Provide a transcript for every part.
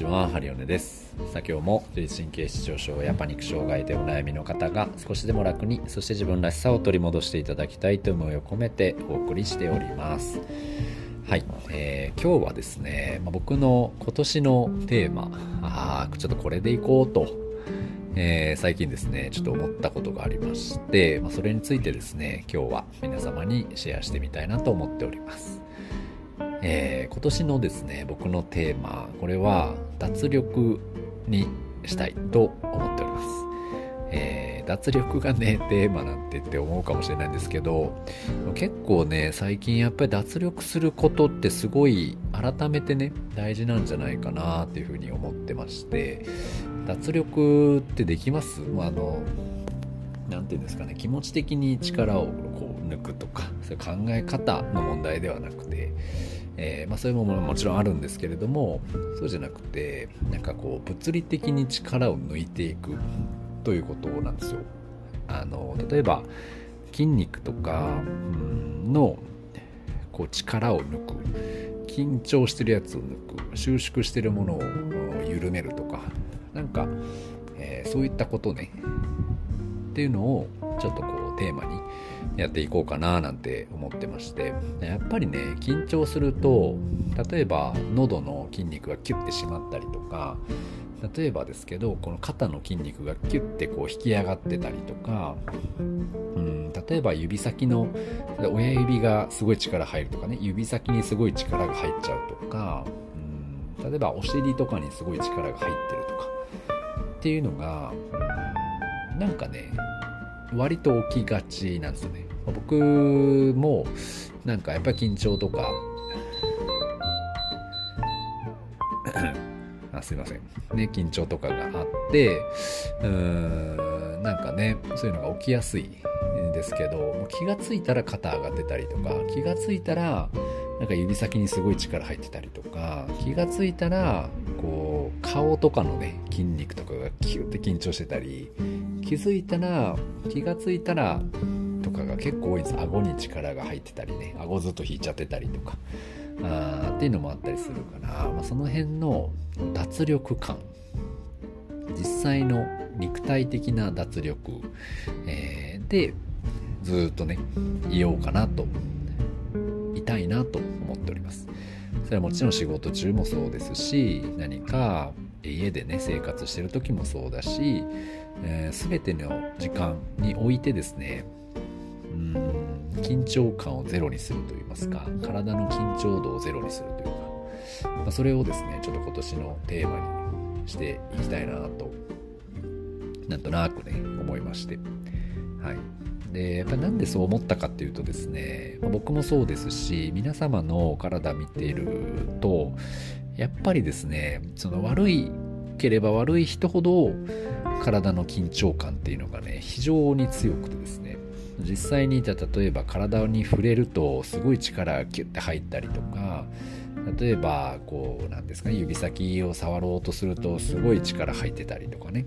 ちは、ハリオネです。さあ今日も自律神経失調症やパニック障害でお悩みの方が少しでも楽に、そして自分らしさを取り戻していただきたいという思いを込めてお送りしております。はい、えー、今日はですね、ま、僕の今年のテーマ、ああ、ちょっとこれでいこうと、えー、最近ですね、ちょっと思ったことがありまして、ま、それについてですね、今日は皆様にシェアしてみたいなと思っております。えー、今年のですね僕のテーマこれは脱力にしたいと思っております、えー、脱力がねテーマなんてって思うかもしれないんですけど結構ね最近やっぱり脱力することってすごい改めてね大事なんじゃないかなっていうふうに思ってまして脱力ってできます？まあ、あの何て言うんですかね気持ち的に力をこう抜くとかそういう考え方の問題ではなくてえー、まあ、そういうものももちろんあるんですけれどもそうじゃなくてなんかこう物理的に力を抜いていくということなんですよ。あの例えば筋肉とかのこう力を抜く。緊張してるやつを抜く。収縮してるものを緩めるとか。なんか、えー、そういったことね。っていうのをちょっとこうテーマにやっていこうかななんて思ってまして。やっぱりね緊張すると例えば喉の筋肉がキュッて締まったりとか例えばですけどこの肩の筋肉がキュッてこう引き上がってたりとか、うん、例えば指先の親指がすごい力入るとかね指先にすごい力が入っちゃうとか、うん、例えばお尻とかにすごい力が入ってるとかっていうのが、うん、なんかね割と起きがちなんですよね。僕もなんかやっぱり緊張とか。あすいません。ね緊張とかがあってうーんなんかねそういうのが起きやすいんですけど気がついたら肩上がってたりとか気がついたらなんか指先にすごい力入ってたりとか気がついたらこう顔とかのね筋肉とかがキュッて緊張してたり気づいたら気がついたらとかが結構多いです。顎に力が入ってたりね。顎ずっと引いちゃってたりとか。あっていうのもあったりするから、まあ、その辺の脱力感。実際の肉体的な脱力、えー、でずっとねいようかなと。いたいなと思っております。それはもちろん仕事中もそうですし何か家でね生活してる時もそうだし、えー、全ての時間においてですねうん緊張感をゼロにするといいますか体の緊張度をゼロにするというか、まあ、それをですねちょっと今年のテーマにしていきたいなとなんとなくね思いまして。はい。でやっぱりなんでそう思ったかっていうとですね、まあ、僕もそうですし皆様の体見ているとやっぱりですねその悪いければ悪い人ほど体の緊張感っていうのがね非常に強くてですね実際にじゃ例えば体に触れるとすごい力がキュッて入ったりとか例えばこうなんですか指先を触ろうとするとすごい力入ってたりとかね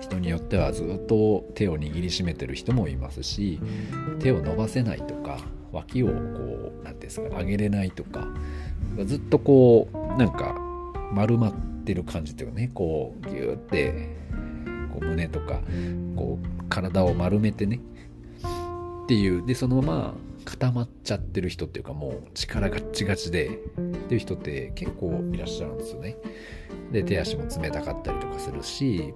人によってはずっと手を握りしめてる人もいますし手を伸ばせないとか脇をこう何ですか上げれないとかずっとこうなんか丸まってる感じっていうかねこうギューってこう胸とかこう体を丸めてねっていうでそのまま固まっちゃってる人っていうかもう力ガッチガチでっていう人って結構いらっしゃるんですよね。で手足も冷たかったりとかするし、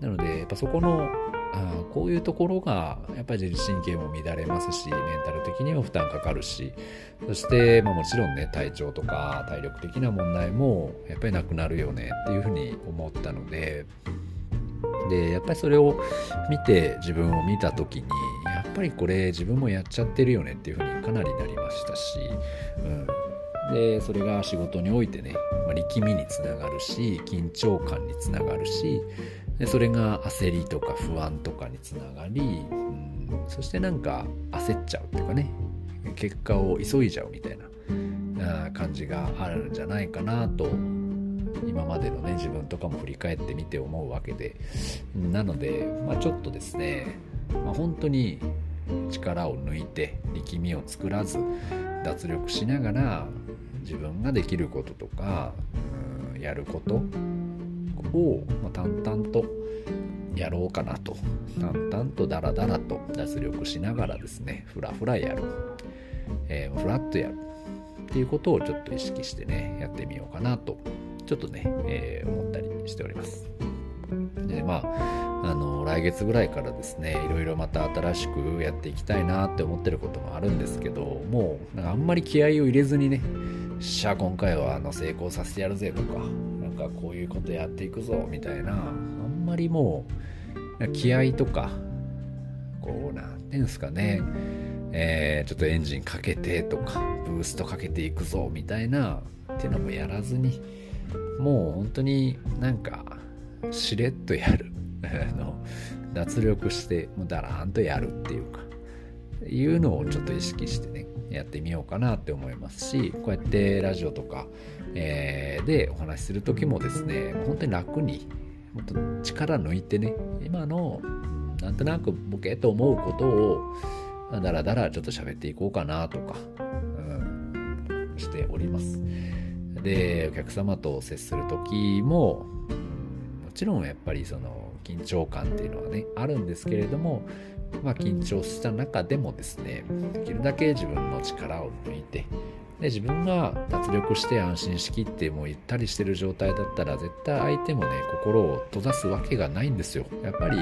うん、なのでやっぱそこのあこういうところがやっぱり自律神経も乱れますしメンタル的にも負担かかるしそして、まあ、もちろんね体調とか体力的な問題もやっぱりなくなるよねっていうふうに思ったのででやっぱりそれを見て自分を見た時にやっぱりこれ自分もやっちゃってるよねっていうふうにかなりなりましたし、うん、でそれが仕事においてね、まあ、力みにつながるし緊張感につながるしでそれが焦りとか不安とかにつながり、うん、そしてなんか焦っちゃうっていうかね。結果を急いじゃうみたいな感じがあるんじゃないかなと今までのね自分とかも振り返ってみて思うわけで。なので、まあ、ちょっとですね、まあ、本当に力を抜いて力みを作らず脱力しながら自分ができることとかうんやることを、ま、淡々とやろうかなと。淡々とダラダラと脱力しながらですねフラフラやる、えー、フラッとやる。っていうことをちょっと意識してねやってみようかなとちょっとね、えー、思ったりしております。でまああの来月ぐらいからですねいろいろまた新しくやっていきたいなって思ってることもあるんですけどもうなんかあんまり気合を入れずにねしゃあ今回はあの成功させてやるぜとかかこういうことやっていくぞみたいなあんまりもう気合とかこうなんていうんですかねえー、ちょっとエンジンかけてとかブーストかけていくぞみたいなっていうのもやらずにもう本当になんかしれっとやる。の脱力してもうだらーんとやるっていうかいうのをちょっと意識してねやってみようかなって思いますしこうやってラジオとか、えー、でお話しする時もですね本当に楽にもっと力抜いてね今のなんとなくボケと思うことをだらだらちょっと喋っていこうかなとか、うん、しております。でお客様と接する時もうんもちろんやっぱりその緊張感っていうのはねあるんですけれどもまあ緊張した中でもですねできるだけ自分の力を抜いてで自分が脱力して安心しきってもうゆったりしてる状態だったら絶対相手もね心を閉ざすわけがないんですよ。やっぱり、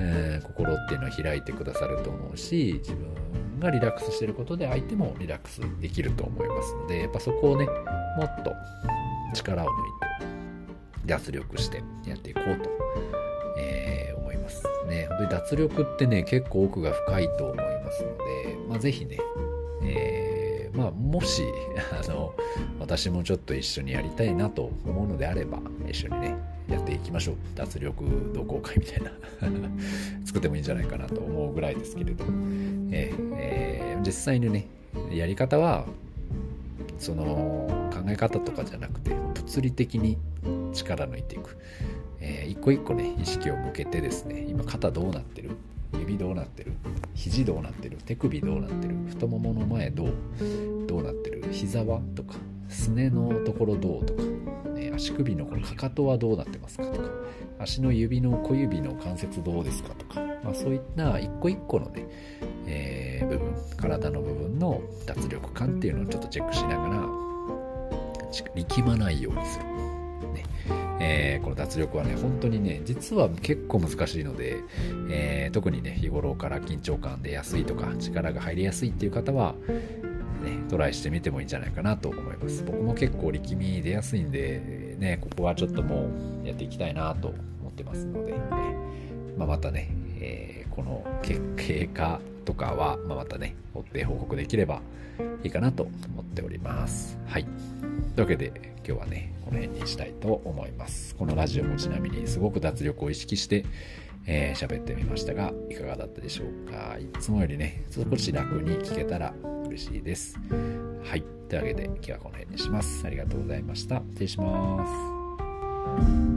えー、心っていうのは開いてくださると思うし自分がリラックスしてることで相手もリラックスできると思いますのでやっぱそこをねもっと力を抜いて脱力してやっていこうと、えー、ね。本当に脱力ってね、結構奥が深いと思いますので、まあ、ぜひね、えー、まあ、もし、あの、私もちょっと一緒にやりたいなと思うのであれば、一緒にね、やっていきましょう。脱力同好会みたいな 作ってもいいんじゃないかなと思うぐらいですけれど、えー、えー、実際にね、やり方は、その考え方とかじゃなくて物理的に力抜いていく、えー、一個一個ね意識を向けてですね今肩どうなってる？指どうなってる？肘どうなってる？手首どうなってる？太ももの前どう？どうなってる？膝は？とかすねのところどう？とか、え、足首のこのかかとはどうなってますか？とか足の指の小指の関節どうですか？とか、まあ、そういった一個一個のね、えー、部分体の部分の脱力感っていうのをちょっとチェックしながら力まないようにする。えー、この脱力はね、本当にね、実は結構難しいので、えー、特にね、日頃から緊張感出やすいとか、力が入りやすいっていう方は、ね、トライしてみてもいいんじゃないかなと思います。僕も結構力み出やすいんで、ね、ここはちょっともうやっていきたいなと思ってますので、ねまあ、またね、えー、この経過とかは、まあ、またね、追って報告できればいいかなと思っております。はい。というわけで、今日はね、この辺にしたいと思います。このラジオもちなみにすごく脱力を意識して、えー、喋ってみましたが、いかがだったでしょうか。いつもよりね、少し楽に聞けたら嬉しいです。はい。というわけで、今日はこの辺にします。ありがとうございました。失礼します。